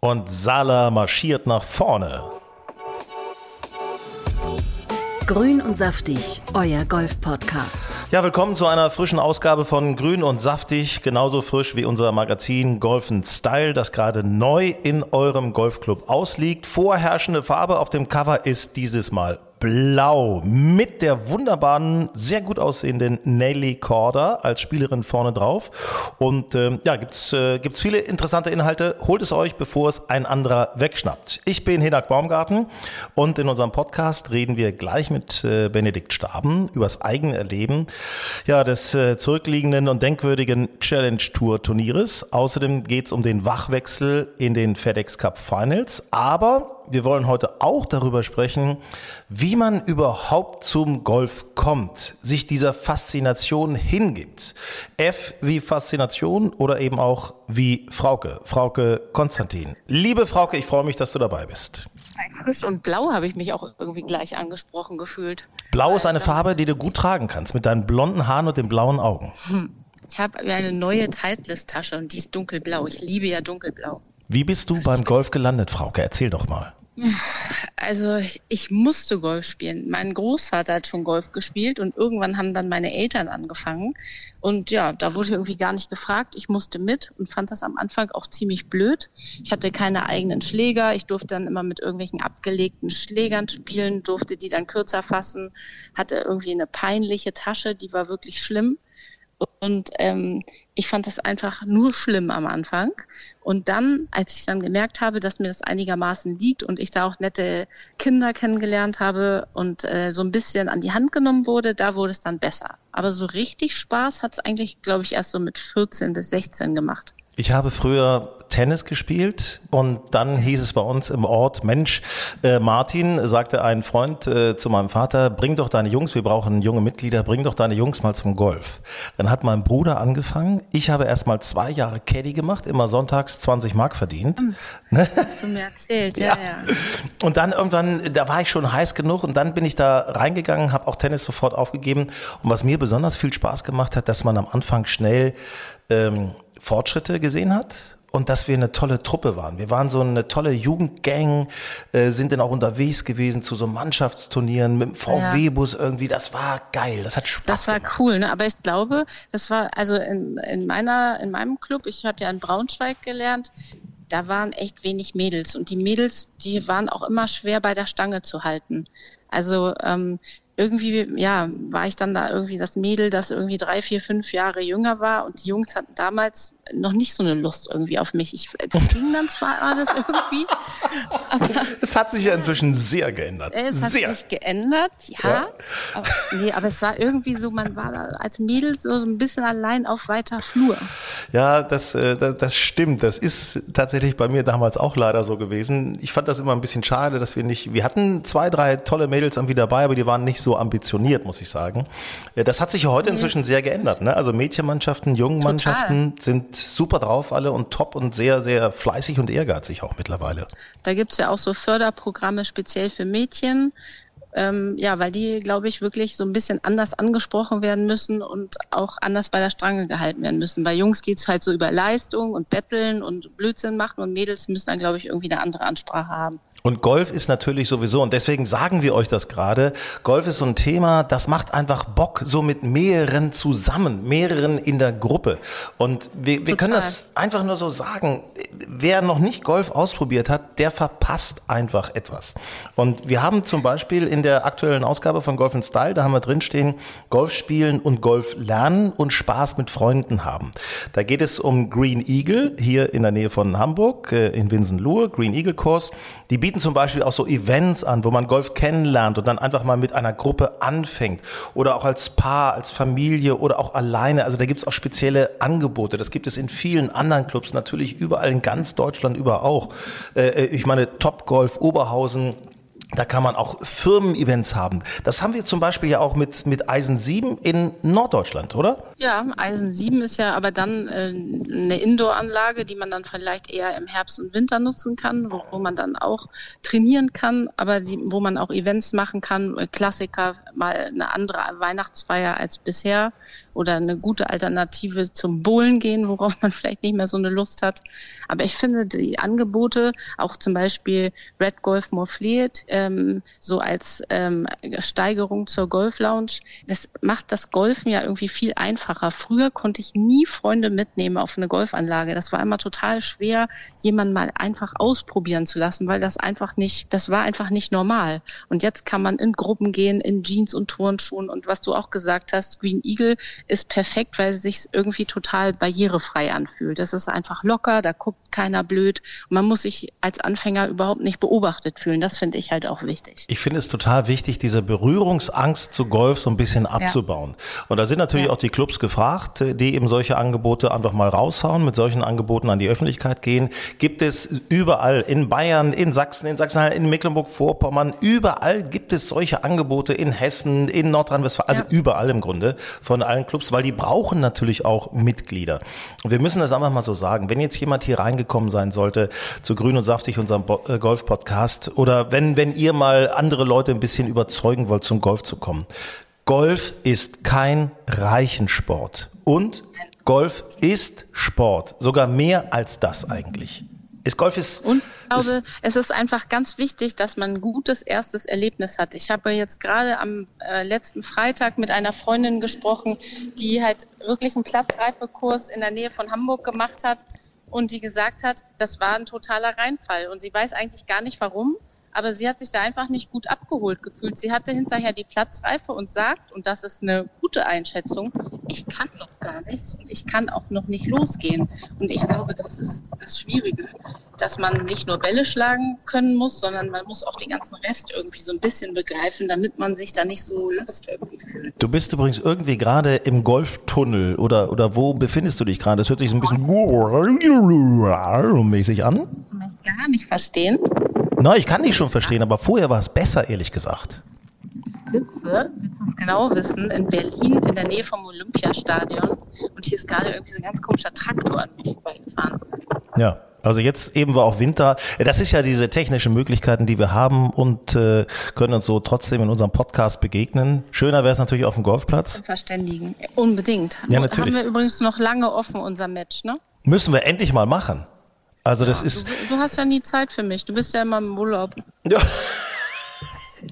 Und Sala marschiert nach vorne. Grün und saftig, euer Golf-Podcast. Ja, willkommen zu einer frischen Ausgabe von Grün und Saftig. Genauso frisch wie unser Magazin Golf Style, das gerade neu in eurem Golfclub ausliegt. Vorherrschende Farbe auf dem Cover ist dieses Mal Blau mit der wunderbaren, sehr gut aussehenden Nelly Corder als Spielerin vorne drauf. Und ähm, ja, gibt's äh, gibt's viele interessante Inhalte. Holt es euch, bevor es ein anderer wegschnappt. Ich bin Hinak Baumgarten und in unserem Podcast reden wir gleich mit äh, Benedikt Staben übers eigene Erleben ja, des äh, zurückliegenden und denkwürdigen Challenge Tour Turnieres. Außerdem geht's um den Wachwechsel in den FedEx Cup Finals. Aber wir wollen heute auch darüber sprechen, wie man überhaupt zum Golf kommt, sich dieser Faszination hingibt. F wie Faszination oder eben auch wie Frauke, Frauke Konstantin. Liebe Frauke, ich freue mich, dass du dabei bist. Frisch und blau habe ich mich auch irgendwie gleich angesprochen gefühlt. Blau ist eine Farbe, die du gut tragen kannst, mit deinen blonden Haaren und den blauen Augen. Ich habe eine neue Titleist-Tasche und die ist dunkelblau. Ich liebe ja dunkelblau. Wie bist du beim Golf gelandet, Frauke? Erzähl doch mal. Also ich musste Golf spielen. Mein Großvater hat schon Golf gespielt und irgendwann haben dann meine Eltern angefangen. Und ja, da wurde irgendwie gar nicht gefragt. Ich musste mit und fand das am Anfang auch ziemlich blöd. Ich hatte keine eigenen Schläger. Ich durfte dann immer mit irgendwelchen abgelegten Schlägern spielen, durfte die dann kürzer fassen, hatte irgendwie eine peinliche Tasche, die war wirklich schlimm. Und ähm, ich fand das einfach nur schlimm am Anfang. Und dann, als ich dann gemerkt habe, dass mir das einigermaßen liegt und ich da auch nette Kinder kennengelernt habe und äh, so ein bisschen an die Hand genommen wurde, da wurde es dann besser. Aber so richtig Spaß hat es eigentlich, glaube ich, erst so mit 14 bis 16 gemacht. Ich habe früher Tennis gespielt und dann hieß es bei uns im Ort, Mensch, äh, Martin, sagte ein Freund äh, zu meinem Vater, bring doch deine Jungs, wir brauchen junge Mitglieder, bring doch deine Jungs mal zum Golf. Dann hat mein Bruder angefangen, ich habe erst mal zwei Jahre Caddy gemacht, immer sonntags 20 Mark verdient. Hm. Ne? Hast du mir erzählt, ja, ja, ja. Und dann irgendwann, da war ich schon heiß genug und dann bin ich da reingegangen, habe auch Tennis sofort aufgegeben. Und was mir besonders viel Spaß gemacht hat, dass man am Anfang schnell ähm, Fortschritte gesehen hat und dass wir eine tolle Truppe waren. Wir waren so eine tolle Jugendgang, äh, sind dann auch unterwegs gewesen zu so Mannschaftsturnieren mit dem VW-Bus irgendwie. Das war geil, das hat Spaß Das war gemacht. cool, ne? aber ich glaube, das war also in, in, meiner, in meinem Club, ich habe ja in Braunschweig gelernt, da waren echt wenig Mädels und die Mädels, die waren auch immer schwer bei der Stange zu halten. Also ähm, irgendwie, ja, war ich dann da irgendwie das Mädel, das irgendwie drei, vier, fünf Jahre jünger war und die Jungs hatten damals noch nicht so eine Lust irgendwie auf mich. Ich, das ging dann zwar alles irgendwie, es hat sich ja inzwischen sehr geändert. Es hat sehr. sich geändert, ja. ja. Aber, nee, aber es war irgendwie so, man war da als Mädel so ein bisschen allein auf weiter Flur. Ja, das, äh, das stimmt. Das ist tatsächlich bei mir damals auch leider so gewesen. Ich fand das immer ein bisschen schade, dass wir nicht, wir hatten zwei, drei tolle Mädels irgendwie dabei, aber die waren nicht so ambitioniert, muss ich sagen. Das hat sich ja heute inzwischen sehr geändert. Ne? Also Mädchenmannschaften, jungen Mannschaften sind super drauf alle und top und sehr, sehr fleißig und ehrgeizig auch mittlerweile. Da gibt es ja auch so Förderprogramme speziell für Mädchen. Ähm, ja, weil die, glaube ich, wirklich so ein bisschen anders angesprochen werden müssen und auch anders bei der Strange gehalten werden müssen. Bei Jungs geht es halt so über Leistung und Betteln und Blödsinn machen und Mädels müssen dann, glaube ich, irgendwie eine andere Ansprache haben. Und Golf ist natürlich sowieso, und deswegen sagen wir euch das gerade, Golf ist so ein Thema, das macht einfach Bock, so mit mehreren zusammen, mehreren in der Gruppe. Und wir, wir können das einfach nur so sagen, wer noch nicht Golf ausprobiert hat, der verpasst einfach etwas. Und wir haben zum Beispiel in der aktuellen Ausgabe von Golf Style, da haben wir drinstehen, Golf spielen und Golf lernen und Spaß mit Freunden haben. Da geht es um Green Eagle, hier in der Nähe von Hamburg, äh, in Winsenlohe, Green Eagle Kurs. Die bieten zum Beispiel auch so Events an, wo man Golf kennenlernt und dann einfach mal mit einer Gruppe anfängt oder auch als Paar, als Familie oder auch alleine. Also da gibt es auch spezielle Angebote. Das gibt es in vielen anderen Clubs, natürlich überall in ganz Deutschland über auch. Äh, ich meine, Top Golf Oberhausen, da kann man auch Firmen-Events haben. Das haben wir zum Beispiel ja auch mit, mit Eisen 7 in Norddeutschland, oder? Ja, Eisen 7 ist ja aber dann äh, eine Indoor-Anlage, die man dann vielleicht eher im Herbst und Winter nutzen kann, wo, wo man dann auch trainieren kann, aber die, wo man auch Events machen kann. Äh, Klassiker, mal eine andere Weihnachtsfeier als bisher oder eine gute Alternative zum Bowlen gehen, worauf man vielleicht nicht mehr so eine Lust hat. Aber ich finde die Angebote, auch zum Beispiel Red Golf More Fleet, ähm, so als ähm, Steigerung zur Golf Lounge, das macht das Golfen ja irgendwie viel einfacher. Früher konnte ich nie Freunde mitnehmen auf eine Golfanlage. Das war immer total schwer, jemanden mal einfach ausprobieren zu lassen, weil das einfach nicht, das war einfach nicht normal. Und jetzt kann man in Gruppen gehen, in Jeans und Turnschuhen und was du auch gesagt hast, Green Eagle ist perfekt, weil es sich irgendwie total barrierefrei anfühlt. Das ist einfach locker, da guckt keiner blöd. Man muss sich als Anfänger überhaupt nicht beobachtet fühlen. Das finde ich halt auch wichtig. Ich finde es total wichtig, diese Berührungsangst zu Golf so ein bisschen abzubauen. Ja. Und da sind natürlich ja. auch die Clubs gefragt, die eben solche Angebote einfach mal raushauen, mit solchen Angeboten an die Öffentlichkeit gehen. Gibt es überall in Bayern, in Sachsen, in Sachsen, in Mecklenburg-Vorpommern, überall gibt es solche Angebote in Hessen, in Nordrhein-Westfalen, also ja. überall im Grunde von allen Clubs weil die brauchen natürlich auch Mitglieder. Und wir müssen das einfach mal so sagen. Wenn jetzt jemand hier reingekommen sein sollte zu Grün und Saftig, unserem äh, Golf-Podcast, oder wenn, wenn ihr mal andere Leute ein bisschen überzeugen wollt, zum Golf zu kommen. Golf ist kein Reichensport. Und Golf ist Sport. Sogar mehr als das eigentlich. Ist Golf ist. Und ich glaube, es ist einfach ganz wichtig, dass man ein gutes erstes Erlebnis hat. Ich habe jetzt gerade am äh, letzten Freitag mit einer Freundin gesprochen, die halt wirklich einen Platzreifekurs in der Nähe von Hamburg gemacht hat und die gesagt hat, das war ein totaler Reinfall. Und sie weiß eigentlich gar nicht warum, aber sie hat sich da einfach nicht gut abgeholt gefühlt. Sie hatte hinterher die Platzreife und sagt, und das ist eine gute Einschätzung, ich kann noch gar nichts und ich kann auch noch nicht losgehen. Und ich glaube, das ist das Schwierige, dass man nicht nur Bälle schlagen können muss, sondern man muss auch den ganzen Rest irgendwie so ein bisschen begreifen, damit man sich da nicht so lust irgendwie fühlt. Du bist übrigens irgendwie gerade im Golftunnel oder, oder wo befindest du dich gerade? Das hört sich so ein bisschen mäßig an. Kannst du mich gar nicht verstehen? Na, ich kann dich schon verstehen, aber vorher war es besser, ehrlich gesagt. Ich sitze, willst du es genau wissen, in Berlin in der Nähe vom Olympiastadion und hier ist gerade irgendwie so ein ganz komischer Traktor an mich vorbeigefahren. Ja. Also jetzt eben war auch Winter. Das ist ja diese technischen Möglichkeiten, die wir haben und äh, können uns so trotzdem in unserem Podcast begegnen. Schöner wäre es natürlich auf dem Golfplatz. Verständigen. Unbedingt. Ja, natürlich. Haben wir übrigens noch lange offen, unser Match, ne? Müssen wir endlich mal machen. Also das ja, ist. Du, du, hast ja nie Zeit für mich. Du bist ja immer im Urlaub. Ja.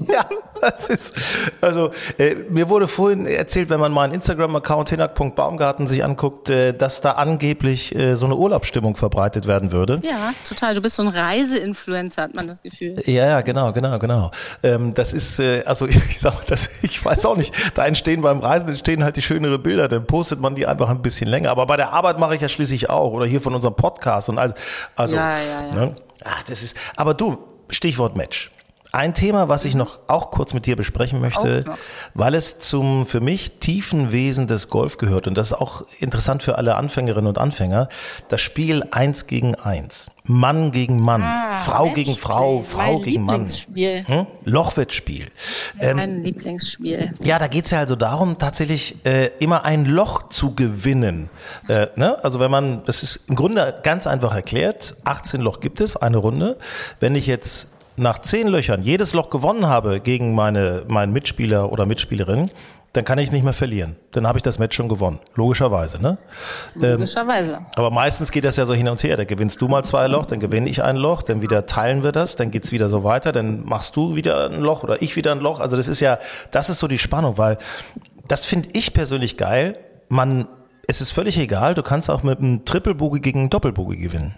Ja, das ist, also äh, mir wurde vorhin erzählt, wenn man mal einen Instagram-Account hinak.baumgarten sich anguckt, äh, dass da angeblich äh, so eine Urlaubsstimmung verbreitet werden würde. Ja, total. Du bist so ein Reiseinfluencer, hat man das Gefühl. Ja, ja, genau, genau, genau. Ähm, das ist, äh, also ich sag mal, das, ich weiß auch nicht, da entstehen beim Reisen entstehen halt die schönere Bilder, dann postet man die einfach ein bisschen länger. Aber bei der Arbeit mache ich ja schließlich auch oder hier von unserem Podcast und also, also ja, ja, ja. Ne? Ach, das ist, aber du, Stichwort Match. Ein Thema, was ich noch auch kurz mit dir besprechen möchte, weil es zum für mich tiefen Wesen des Golf gehört und das ist auch interessant für alle Anfängerinnen und Anfänger, das Spiel eins gegen eins, Mann gegen Mann, ah, Frau gegen Frau, Frau gegen Mann, hm? Lochwettspiel. Ähm, mein Lieblingsspiel. Ja, da geht es ja also darum, tatsächlich äh, immer ein Loch zu gewinnen. Äh, ne? Also wenn man, das ist im Grunde ganz einfach erklärt, 18 Loch gibt es, eine Runde. Wenn ich jetzt nach zehn Löchern jedes Loch gewonnen habe gegen meine, meinen Mitspieler oder Mitspielerin, dann kann ich nicht mehr verlieren. Dann habe ich das Match schon gewonnen. Logischerweise, ne? Ähm, Logischerweise. Ähm, aber meistens geht das ja so hin und her. Da gewinnst du mal zwei Loch, dann gewinne ich ein Loch, dann wieder teilen wir das, dann geht's wieder so weiter, dann machst du wieder ein Loch oder ich wieder ein Loch. Also das ist ja, das ist so die Spannung, weil das finde ich persönlich geil. Man, es ist völlig egal, du kannst auch mit einem Triple gegen einen Doppelbogey gewinnen.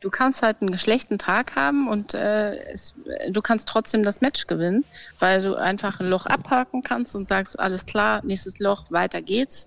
Du kannst halt einen schlechten Tag haben und äh, es, du kannst trotzdem das Match gewinnen, weil du einfach ein Loch abhaken kannst und sagst, alles klar, nächstes Loch, weiter geht's.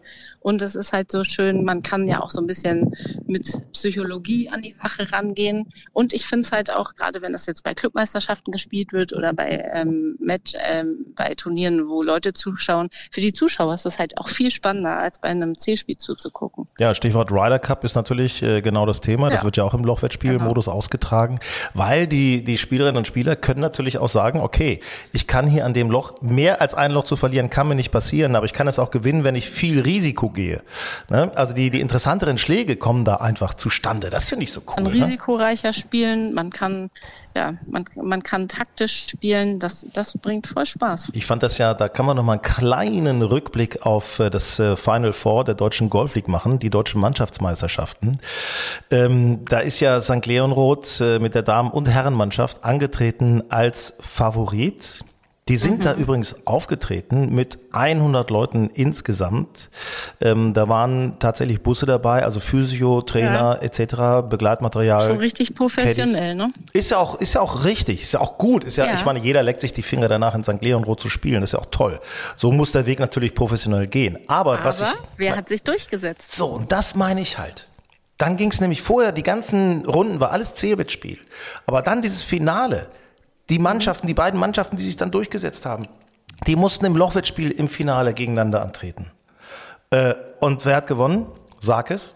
Und es ist halt so schön, man kann ja auch so ein bisschen mit Psychologie an die Sache rangehen. Und ich finde es halt auch, gerade wenn das jetzt bei Clubmeisterschaften gespielt wird oder bei ähm, Match, ähm, bei Turnieren, wo Leute zuschauen, für die Zuschauer ist das halt auch viel spannender, als bei einem C-Spiel zuzugucken. Ja, Stichwort Ryder Cup ist natürlich äh, genau das Thema. Das Ja. wird ja auch im Lochwettspielmodus ausgetragen, weil die, die Spielerinnen und Spieler können natürlich auch sagen, okay, ich kann hier an dem Loch, mehr als ein Loch zu verlieren, kann mir nicht passieren, aber ich kann es auch gewinnen, wenn ich viel Risiko gehe. Ne? Also die, die interessanteren Schläge kommen da einfach zustande. Das finde ich so Man cool. kann Ne? risikoreicher spielen, man kann, ja, man, man kann taktisch spielen, das, das bringt voll Spaß. Ich fand das ja, da kann man noch mal einen kleinen Rückblick auf äh, das äh, Final Four der deutschen Golf League machen, die deutschen Mannschaftsmeisterschaften. Ähm, da ist ja St. Leonroth äh, mit der Damen- und Herrenmannschaft angetreten als Favorit. Die sind da übrigens aufgetreten mit 100 Leuten insgesamt. Ähm, da waren tatsächlich Busse dabei, also Physio, Trainer etc., Begleitmaterial. Schon richtig professionell, ne? Ist ja auch, ist ja auch richtig, ist ja auch gut. Ist ja, Ja. ich meine, jeder leckt sich die Finger danach in St. Leonroth zu spielen. Das ist ja auch toll. So muss der Weg natürlich professionell gehen. Aber, was ich, Aber wer hat sich durchgesetzt? so, und das meine ich halt. Dann ging es nämlich vorher, die ganzen Runden war alles Zählwettspiel. Aber dann dieses Finale, die Mannschaften, die beiden Mannschaften, die sich dann durchgesetzt haben, die mussten im Lochwettspiel im Finale gegeneinander antreten. Äh, und wer hat gewonnen? Sag es.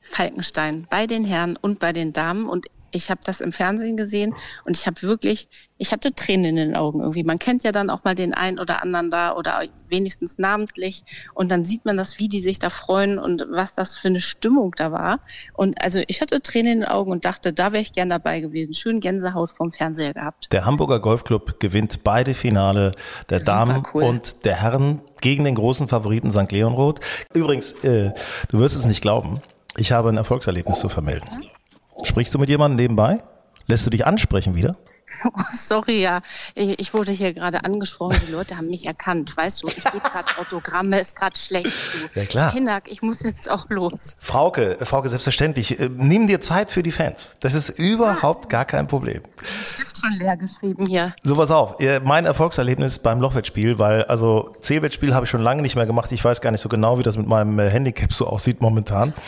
Falkenstein bei den Herren und bei den Damen und ich habe das im Fernsehen gesehen und ich habe wirklich, ich hatte Tränen in den Augen irgendwie. Man kennt ja dann auch mal den einen oder anderen da oder wenigstens namentlich und dann sieht man das, wie die sich da freuen und was das für eine Stimmung da war. Und also ich hatte Tränen in den Augen und dachte, da wäre ich gern dabei gewesen. Schön Gänsehaut vom Fernseher gehabt. Der Hamburger Golfclub gewinnt beide Finale der Super Damen cool. und der Herren gegen den großen Favoriten St. Leonroth. Übrigens, äh, du wirst es nicht glauben, ich habe ein Erfolgserlebnis zu vermelden. Sprichst du mit jemandem nebenbei? Lässt du dich ansprechen wieder? Oh, sorry, ja. Ich, ich wurde hier gerade angesprochen. Die Leute haben mich erkannt. Weißt du, ich gebe gerade Autogramme, ist gerade schlecht. Du. Ja, klar. Hinak, ich muss jetzt auch los. Frauke, äh, Frauke, selbstverständlich. äh, Nimm dir Zeit für die Fans. Das ist überhaupt gar kein Problem. Stift schon leer geschrieben hier. So, pass auf. äh, Mein Erfolgserlebnis beim Lochwettspiel, weil, also, Zählwettspiel habe ich schon lange nicht mehr gemacht. Ich weiß gar nicht so genau, wie das mit meinem Handicap so aussieht momentan.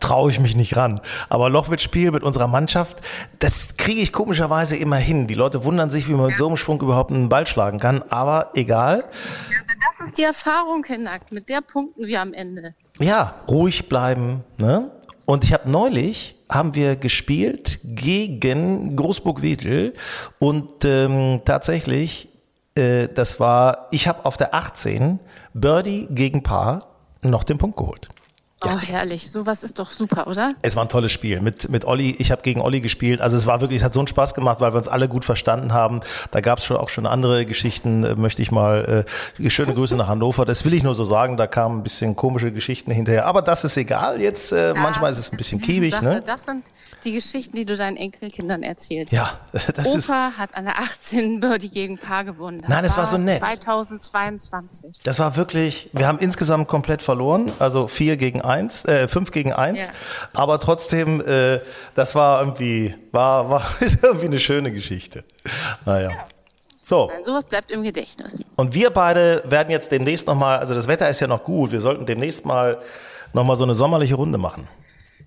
Traue ich mich nicht ran. Aber Lochwettspiel mit unserer Mannschaft, das kriege ich komischerweise immer hin. Die Leute wundern sich, wie man mit so einem Sprung überhaupt einen Ball schlagen kann. Aber egal. Das ist die Erfahrung, Hinak. Mit der punkten wir am Ende. Ja, ruhig bleiben. Ne? Und ich habe neulich, haben wir gespielt gegen Großburg-Wedel und ähm, tatsächlich, äh, das war, ich habe auf der 18 Birdie gegen Paar noch den Punkt geholt. Oh, herrlich. Sowas ist doch super, oder? Es war ein tolles Spiel mit mit Olli. Ich habe gegen Olli gespielt. Also es war wirklich, es hat so einen Spaß gemacht, weil wir uns alle gut verstanden haben. Da gab es schon auch schon andere Geschichten. Äh, möchte ich mal äh, schöne Grüße nach Hannover. Das will ich nur so sagen. Da kamen ein bisschen komische Geschichten hinterher. Aber das ist egal. Jetzt äh, manchmal ist es ein bisschen kiebig, Sache. ne? Das sind die Geschichten, die du deinen Enkelkindern erzählst. Ja, das ist Opa hat an der 18 Birdie gegen Paar gewonnen. Nein, das war so nett. 2022. Das war wirklich, wir haben insgesamt komplett verloren, also vier gegen eins, äh, fünf gegen eins. Ja. Aber trotzdem, äh, das war irgendwie, war, war ist irgendwie eine schöne Geschichte. Naja. So, Nein, sowas bleibt im Gedächtnis. und wir beide werden jetzt demnächst nochmal, also das Wetter ist ja noch gut, wir sollten demnächst mal nochmal so eine sommerliche Runde machen.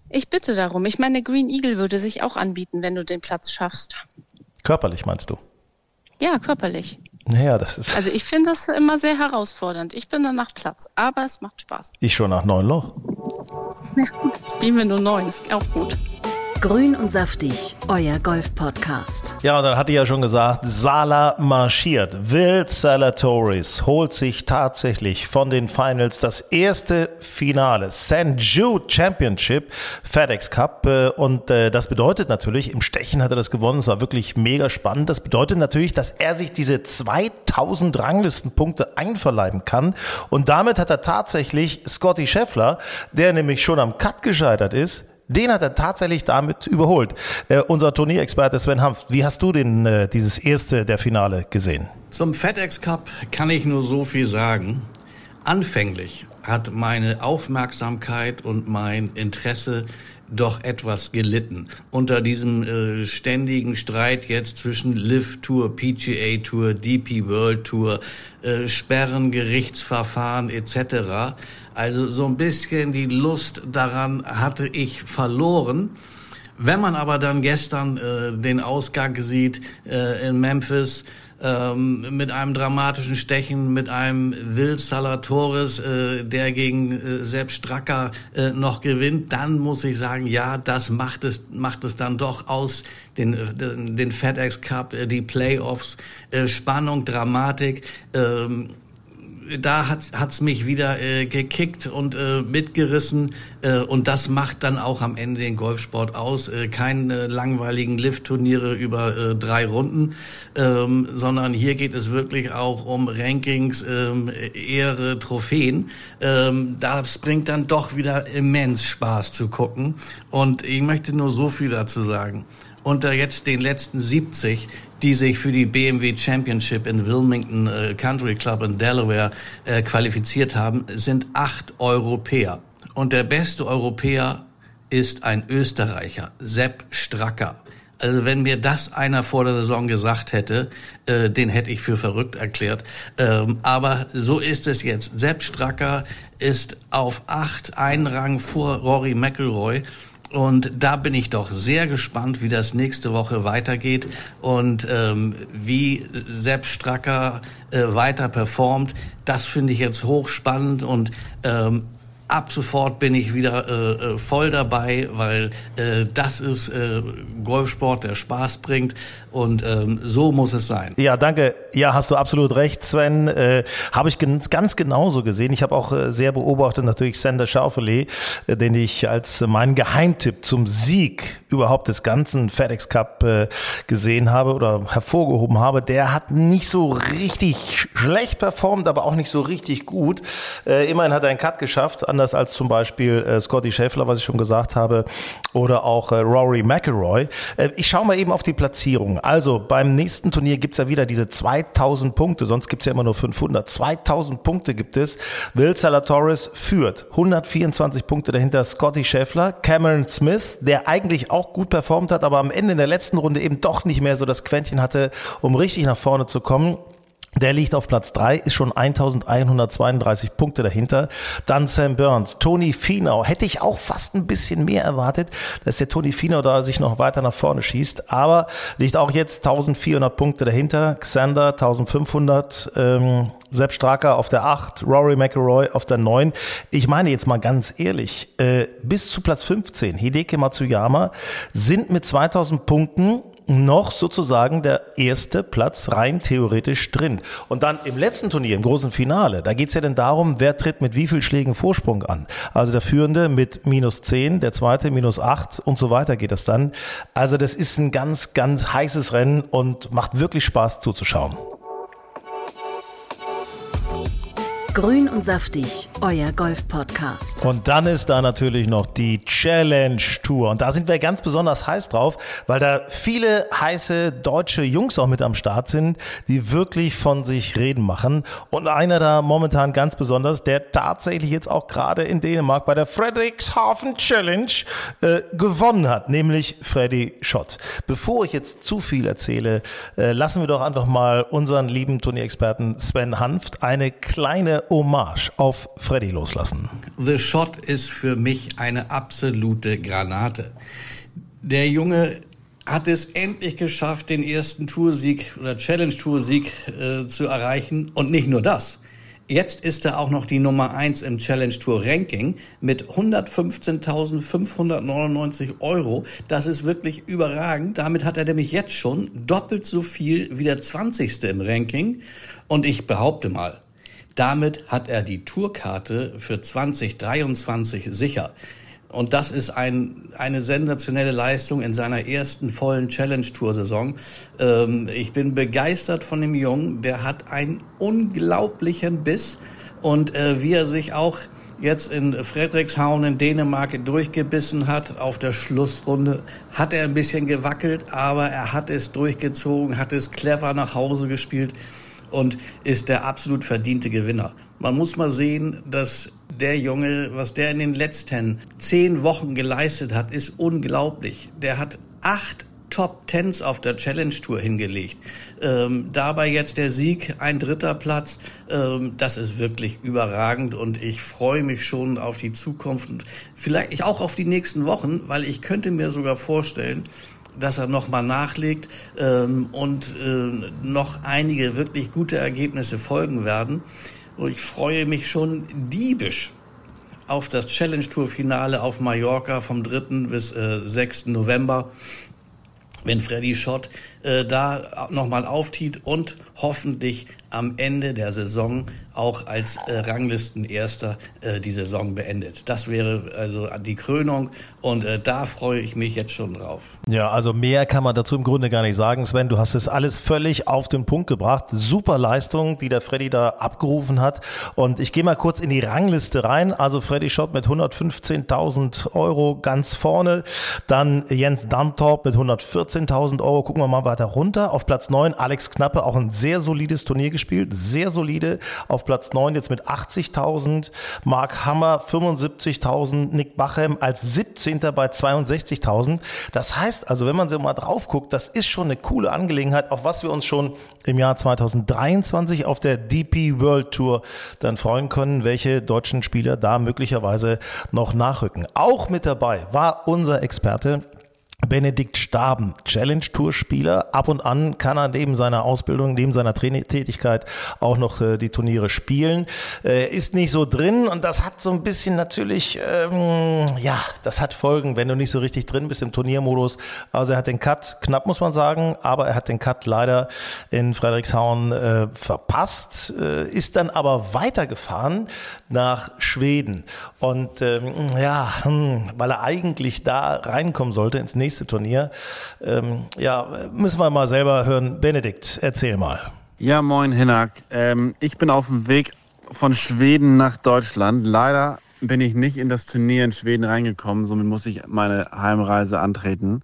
Ich bitte darum. Ich meine, Green Eagle würde sich auch anbieten, wenn du den Platz schaffst. Körperlich meinst du? Ja, körperlich. Naja, das ist Also ich finde das immer sehr herausfordernd. Ich bin dann nach Platz, aber es macht Spaß. ich schon nach neun Loch. Spielen wir nur neun, ist auch gut. Grün und saftig, euer Golf-Podcast. Ja, und dann hatte ich ja schon gesagt, Sala marschiert. Will Salatoris holt sich tatsächlich von den Finals das erste Finale. St. Jude Championship, FedEx Cup. äh, Und äh, das bedeutet natürlich, im Stechen hat er das gewonnen. Es war wirklich mega spannend. Das bedeutet natürlich, dass er sich diese 2000 Ranglistenpunkte einverleiben kann. Und damit hat er tatsächlich Scotty Scheffler, der nämlich schon am Cut gescheitert ist, den hat er tatsächlich damit überholt. Äh, unser Turnierexperte Sven Hanft, wie hast du denn äh, dieses erste der Finale gesehen? Zum FedEx Cup kann ich nur so viel sagen. Anfänglich hat meine Aufmerksamkeit und mein Interesse doch etwas gelitten unter diesem äh, ständigen Streit jetzt zwischen Live Tour, PGA Tour, DP World Tour, äh, Sperren, Gerichtsverfahren etc. Also so ein bisschen die Lust daran hatte ich verloren. Wenn man aber dann gestern äh, den Ausgang sieht äh, in Memphis, ähm, mit einem dramatischen Stechen, mit einem Will Salatoris, äh, der gegen äh, Sepp Stracker äh, noch gewinnt, dann muss ich sagen, ja, das macht es, macht es dann doch aus, den, den, den FedEx Cup, äh, die Playoffs, äh, Spannung, Dramatik. Da hat hat's mich wieder äh, gekickt und äh, mitgerissen äh, und das macht dann auch am Ende den Golfsport aus. Äh, keine langweiligen Lift-Turniere über äh, drei Runden, ähm, sondern hier geht es wirklich auch um Rankings, ähm, Ehre, Trophäen. Ähm, das bringt dann doch wieder immens Spaß zu gucken und ich möchte nur so viel dazu sagen unter jetzt den letzten 70, die sich für die BMW Championship in Wilmington äh, Country Club in Delaware äh, qualifiziert haben, sind acht Europäer. Und der beste Europäer ist ein Österreicher, Sepp Stracker. Also wenn mir das einer vor der Saison gesagt hätte, äh, den hätte ich für verrückt erklärt. Ähm, aber so ist es jetzt. Sepp Stracker ist auf acht, einen Rang vor Rory McIlroy. Und da bin ich doch sehr gespannt, wie das nächste Woche weitergeht und ähm, wie Sepp Stracker äh, weiter performt. Das finde ich jetzt hochspannend und ähm, ab sofort bin ich wieder äh, äh, voll dabei, weil äh, das ist äh, Golfsport, der Spaß bringt und ähm, so muss es sein. Ja, danke. Ja, hast du absolut recht, Sven. Äh, habe ich ganz genauso gesehen. Ich habe auch äh, sehr beobachtet natürlich Sander Schaufelé, äh, den ich als meinen Geheimtipp zum Sieg überhaupt des ganzen FedEx Cup äh, gesehen habe oder hervorgehoben habe. Der hat nicht so richtig schlecht performt, aber auch nicht so richtig gut. Äh, immerhin hat er einen Cut geschafft an anders als zum Beispiel äh, Scotty Scheffler, was ich schon gesagt habe, oder auch äh, Rory McIlroy. Äh, ich schaue mal eben auf die Platzierung. Also beim nächsten Turnier gibt's ja wieder diese 2000 Punkte, sonst gibt's ja immer nur 500. 2000 Punkte gibt es. Will Salatoris führt 124 Punkte dahinter Scotty Scheffler, Cameron Smith, der eigentlich auch gut performt hat, aber am Ende in der letzten Runde eben doch nicht mehr so das Quäntchen hatte, um richtig nach vorne zu kommen. Der liegt auf Platz drei, ist schon 1132 Punkte dahinter. Dann Sam Burns, Tony Finau. Hätte ich auch fast ein bisschen mehr erwartet, dass der Tony Finau da sich noch weiter nach vorne schießt. Aber liegt auch jetzt 1400 Punkte dahinter. Xander 1500, ähm, Sepp Straker auf der 8, Rory McIlroy auf der 9. Ich meine jetzt mal ganz ehrlich, äh, bis zu Platz 15, Hideki Matsuyama, sind mit 2000 Punkten noch sozusagen der erste Platz rein theoretisch drin. Und dann im letzten Turnier, im großen Finale, da geht's ja dann darum, wer tritt mit wie viel Schlägen Vorsprung an. Also der Führende mit minus 10, der zweite minus 8 und so weiter geht das dann. Also das ist ein ganz, ganz heißes Rennen und macht wirklich Spaß zuzuschauen. Grün und saftig, euer Golf-Podcast. Und dann ist da natürlich noch die Challenge Tour. Und da sind wir ganz besonders heiß drauf, weil da viele heiße deutsche Jungs auch mit am Start sind, die wirklich von sich reden machen. Und einer da momentan ganz besonders, der tatsächlich jetzt auch gerade in Dänemark bei der Frederikshafen Challenge äh, gewonnen hat, nämlich Freddy Schott. Bevor ich jetzt zu viel erzähle, äh, lassen wir doch einfach mal unseren lieben Turnierexperten Sven Hanft eine kleine Hommage auf Freddy loslassen. The Shot ist für mich eine absolute Granate. Der Junge hat es endlich geschafft, den ersten Toursieg oder Challenge-Toursieg äh, zu erreichen. Und nicht nur das. Jetzt ist er auch noch die Nummer eins im Challenge Tour Ranking mit 115.599 Euro. Das ist wirklich überragend. Damit hat er nämlich jetzt schon doppelt so viel wie der 20. im Ranking. Und ich behaupte mal, damit hat er die Tourkarte für 2023 sicher. Und das ist ein, eine sensationelle Leistung in seiner ersten vollen Challenge-Tour-Saison. Ähm, ich bin begeistert von dem Jungen. Der hat einen unglaublichen Biss. Und äh, wie er sich auch jetzt in Frederikshavn in Dänemark durchgebissen hat auf der Schlussrunde, hat er ein bisschen gewackelt, aber er hat es durchgezogen, hat es clever nach Hause gespielt und ist der absolut verdiente Gewinner. Man muss mal sehen, dass Der Junge, was der in den letzten zehn Wochen geleistet hat, ist unglaublich. Der hat acht Top Tens auf der Challenge Tour hingelegt. Ähm, dabei jetzt der Sieg, ein dritter Platz. Ähm, das ist wirklich überragend und ich freue mich schon auf die Zukunft und vielleicht auch auf die nächsten Wochen, weil ich könnte mir sogar vorstellen, dass er nochmal nachlegt ähm, und äh, noch einige wirklich gute Ergebnisse folgen werden. Und ich freue mich schon diebisch auf das Challenge Tour Finale auf Mallorca vom 3. bis äh, 6. November wenn Freddy Schott äh, da nochmal auftiet und hoffentlich am Ende der Saison auch als äh, Ranglistenerster äh, die Saison beendet. Das wäre also die Krönung und äh, da freue ich mich jetzt schon drauf. Ja, also mehr kann man dazu im Grunde gar nicht sagen, Sven. Du hast es alles völlig auf den Punkt gebracht. Super Leistung, die der Freddy da abgerufen hat. Und ich gehe mal kurz in die Rangliste rein. Also Freddy Schott mit 115.000 Euro ganz vorne. Dann Jens Dantorp mit 114.000 Euro. Gucken wir mal weiter runter. Auf Platz 9 Alex Knappe, auch ein sehr solides Turnier gespielt. Sehr solide. Auf Platz 9 jetzt mit 80.000. Mark Hammer 75.000. Nick Bachem als 17. bei 62.000. Das heißt also, wenn man so mal drauf guckt, das ist schon eine coole Angelegenheit, auf was wir uns schon im Jahr 2023 auf der DP World Tour dann freuen können, welche deutschen Spieler da möglicherweise noch nachrücken. Auch mit dabei war unser Experte Benedikt Staben, Challenge Tour Spieler. Ab und an kann er neben seiner Ausbildung, neben seiner Trainingstätigkeit auch noch äh, die Turniere spielen. Äh, ist nicht so drin und das hat so ein bisschen natürlich, ähm, ja, das hat Folgen, wenn du nicht so richtig drin bist im Turniermodus. Also er hat den Cut, knapp muss man sagen, aber er hat den Cut leider in Frederikshauen äh, verpasst, äh, ist dann aber weitergefahren nach Schweden. Und ähm, ja, hm, weil er eigentlich da reinkommen sollte ins nächste nächste Turnier. Ähm, ja, müssen wir mal selber hören. Benedikt, erzähl mal. Ja, moin Hinak. Ähm, ich bin auf dem Weg von Schweden nach Deutschland. Leider bin ich nicht in das Turnier in Schweden reingekommen, somit muss ich meine Heimreise antreten.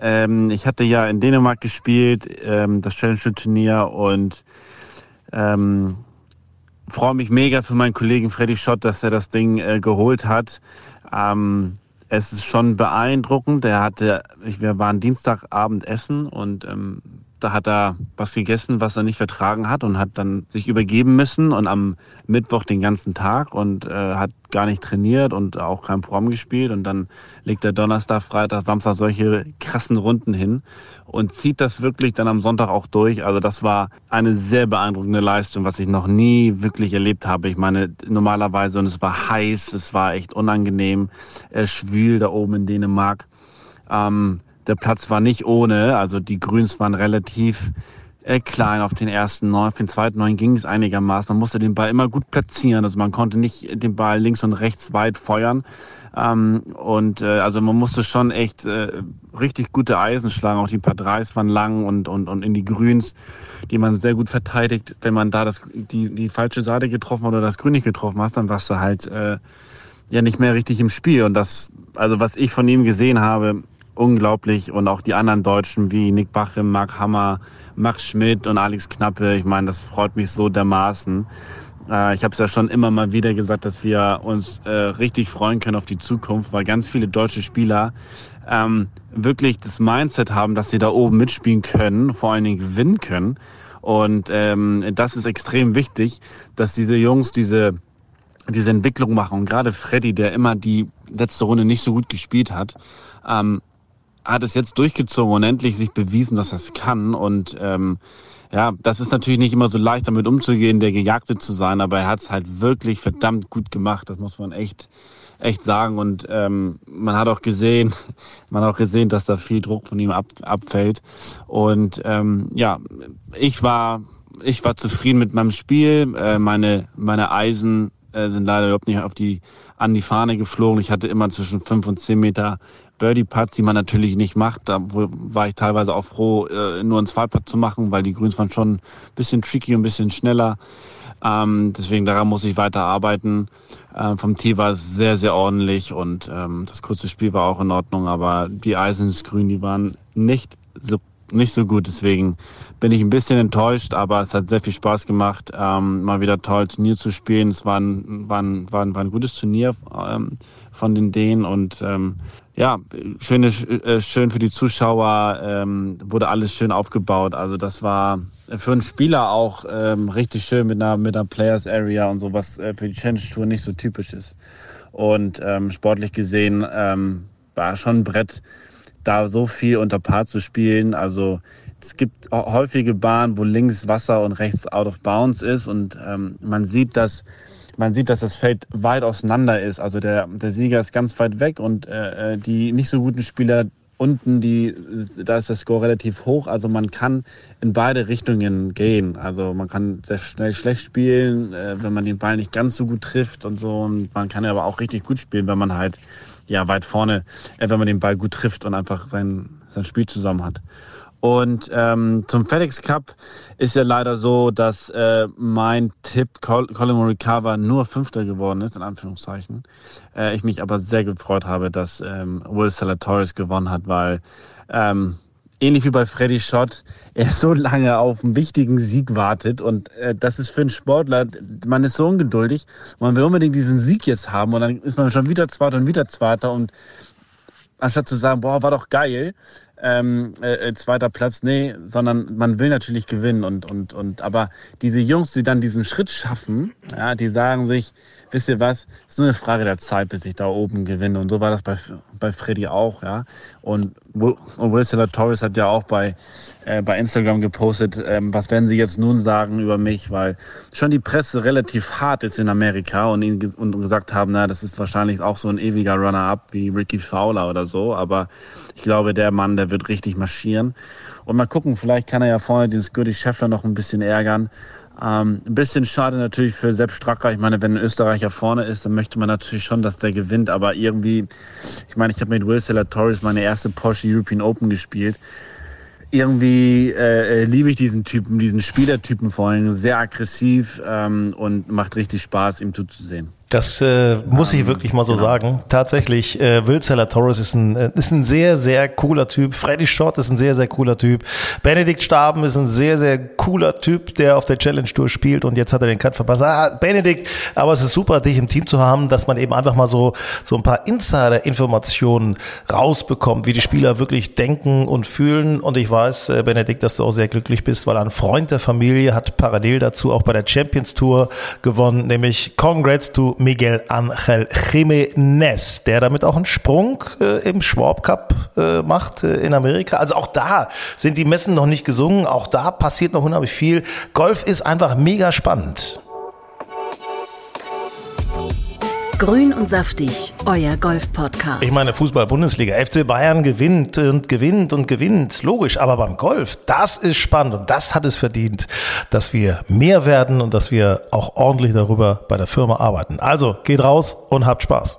Ähm, ich hatte ja in Dänemark gespielt, ähm, das Challenge-Turnier und ähm, freue mich mega für meinen Kollegen Freddy Schott, dass er das Ding äh, geholt hat. Ähm, es ist schon beeindruckend. Er hatte, wir waren Dienstagabend essen und ähm, da hat er was gegessen, was er nicht vertragen hat und hat dann sich übergeben müssen und am Mittwoch den ganzen Tag und äh, hat gar nicht trainiert und auch kein Programm gespielt und dann legt er Donnerstag, Freitag, Samstag solche krassen Runden hin und zieht das wirklich dann am Sonntag auch durch. Also das war eine sehr beeindruckende Leistung, was ich noch nie wirklich erlebt habe. Ich meine, normalerweise und es war heiß, es war echt unangenehm, er schwül da oben in Dänemark. Ähm, der Platz war nicht ohne, also die Grüns waren relativ äh, klein auf den ersten neun, auf den zweiten neun ging es einigermaßen. Man musste den Ball immer gut platzieren, also man konnte nicht den Ball links und rechts weit feuern. Ähm, und äh, also man musste schon echt äh, richtig gute Eisen schlagen. Auch die paar Dreis waren lang und, und, und in die Grüns, die man sehr gut verteidigt. Wenn man da das, die, die falsche Seite getroffen oder das Grün nicht getroffen hast, dann warst du halt äh, ja nicht mehr richtig im Spiel. Und das, also was ich von ihm gesehen habe, unglaublich. Und auch die anderen Deutschen wie Nick Bachem, Mark Hammer, Max Schmidt und Alex Knappe. Ich meine, das freut mich so dermaßen. Äh, ich habe es ja schon immer mal wieder gesagt, dass wir uns äh, richtig freuen können auf die Zukunft, weil ganz viele deutsche Spieler ähm, wirklich das Mindset haben, dass sie da oben mitspielen können, vor allen Dingen gewinnen können. Und ähm, das ist extrem wichtig, dass diese Jungs diese diese Entwicklung machen. Und gerade Freddy, der immer die letzte Runde nicht so gut gespielt hat, ähm, hat es jetzt durchgezogen und endlich sich bewiesen, dass er es kann. Und ähm, ja, das ist natürlich nicht immer so leicht, damit umzugehen, der Gejagte zu sein, aber er hat es halt wirklich verdammt gut gemacht. Das muss man echt, echt sagen. Und ähm, man hat auch gesehen, man hat auch gesehen, dass da viel Druck von ihm ab, abfällt. Und ähm, ja, ich war, ich war zufrieden mit meinem Spiel. Äh, meine, meine Eisen äh, sind leider überhaupt nicht auf die an die Fahne geflogen. Ich hatte immer zwischen fünf und zehn Meter Birdie-Putts, die man natürlich nicht macht. Da war ich teilweise auch froh, äh, nur einen Zwei-Putt zu machen, weil die Grüns waren schon ein bisschen tricky und ein bisschen schneller. Ähm, deswegen daran muss ich weiter arbeiten. Ähm, vom Tee war es sehr, sehr ordentlich und ähm, das kurze Spiel war auch in Ordnung, aber die Eisen ins Grün, die waren nicht so nicht so gut. Deswegen bin ich ein bisschen enttäuscht, aber es hat sehr viel Spaß gemacht, ähm, mal wieder toll Turnier zu spielen. Es war ein, war ein, war ein, war ein gutes Turnier ähm, von den Dänen und ähm, ja, schön, äh, schön für die Zuschauer, ähm, wurde alles schön aufgebaut. Also das war für einen Spieler auch ähm, richtig schön mit einer, mit einer Players Area und so, was äh, für die Challenge Tour nicht so typisch ist. Und ähm, sportlich gesehen ähm, war schon ein Brett, da so viel unter Paar zu spielen. Also es gibt häufige Bahnen, wo links Wasser und rechts out of bounds ist und ähm, man sieht, dass man sieht, dass das Feld weit auseinander ist. Also der, der Sieger ist ganz weit weg und äh, äh die nicht so guten Spieler unten, die, da ist der Score relativ hoch. Also man kann in beide Richtungen gehen. Also man kann sehr schnell schlecht spielen, äh, wenn man den Ball nicht ganz so gut trifft und so. Und man kann aber auch richtig gut spielen, wenn man halt ja weit vorne, äh, wenn man den Ball gut trifft und einfach sein, sein Spiel zusammen hat. Und ähm, zum FedEx Cup ist ja leider so, dass äh, mein Tipp Colin Morikawa nur Fünfter geworden ist, in Anführungszeichen. Äh, ich mich aber sehr gefreut habe, dass ähm, Will Salatoris gewonnen hat, weil ähm, ähnlich wie bei Freddy Schott, er so lange auf einen wichtigen Sieg wartet. Und äh, das ist für einen Sportler, man ist so ungeduldig, man will unbedingt diesen Sieg jetzt haben und dann ist man schon wieder Zweiter und wieder Zweiter. Und anstatt zu sagen, boah, war doch geil, ähm, äh, äh, zweiter Platz, nee, sondern man will natürlich gewinnen und, und, und, aber diese Jungs, die dann diesen Schritt schaffen, ja, die sagen sich, wisst ihr was, ist nur eine Frage der Zeit, bis ich da oben gewinne. Und so war das bei, bei Freddy auch, ja, und, und Will Torres hat ja auch bei, äh, bei Instagram gepostet, ähm, was werden sie jetzt nun sagen über mich, weil schon die Presse relativ hart ist in Amerika und, ihn, und gesagt haben, na, das ist wahrscheinlich auch so ein ewiger Runner-up wie Ricky Fowler oder so, aber ich glaube, der Mann, der wird richtig marschieren. Und mal gucken, vielleicht kann er ja vorne dieses Gürtel Scheffler noch ein bisschen ärgern. Ähm, ein bisschen schade natürlich für Sepp Stracker. Ich meine, wenn ein Österreicher vorne ist, dann möchte man natürlich schon, dass der gewinnt. Aber irgendwie, ich meine, ich habe mit Will Torres meine erste Porsche European Open gespielt. Irgendwie äh, äh, liebe ich diesen Typen, diesen Spielertypen vor allem. Sehr aggressiv ähm, und macht richtig Spaß, ihm zuzusehen. Das äh, muss ich wirklich mal so genau. sagen. Tatsächlich, äh, Will Zeller Torres ist ein, äh, ist ein sehr, sehr cooler Typ. Freddy Schott ist ein sehr, sehr cooler Typ. Benedikt Staben ist ein sehr, sehr cooler Typ, der auf der Challenge Tour spielt und jetzt hat er den Cut verpasst. Ah, Benedikt, aber es ist super, dich im Team zu haben, dass man eben einfach mal so, so ein paar Insider-Informationen rausbekommt, wie die Spieler wirklich denken und fühlen. Und ich weiß, äh, Benedikt, dass du auch sehr glücklich bist, weil ein Freund der Familie hat parallel dazu auch bei der Champions Tour gewonnen, nämlich Congrats to Miguel Angel Jiménez, der damit auch einen Sprung äh, im Schwab Cup äh, macht äh, in Amerika. Also auch da sind die Messen noch nicht gesungen, auch da passiert noch unheimlich viel. Golf ist einfach mega spannend. Grün und saftig, euer Golf-Podcast. Ich meine, Fußball-Bundesliga. FC Bayern gewinnt und gewinnt und gewinnt. Logisch. Aber beim Golf, das ist spannend und das hat es verdient, dass wir mehr werden und dass wir auch ordentlich darüber bei der Firma arbeiten. Also geht raus und habt Spaß.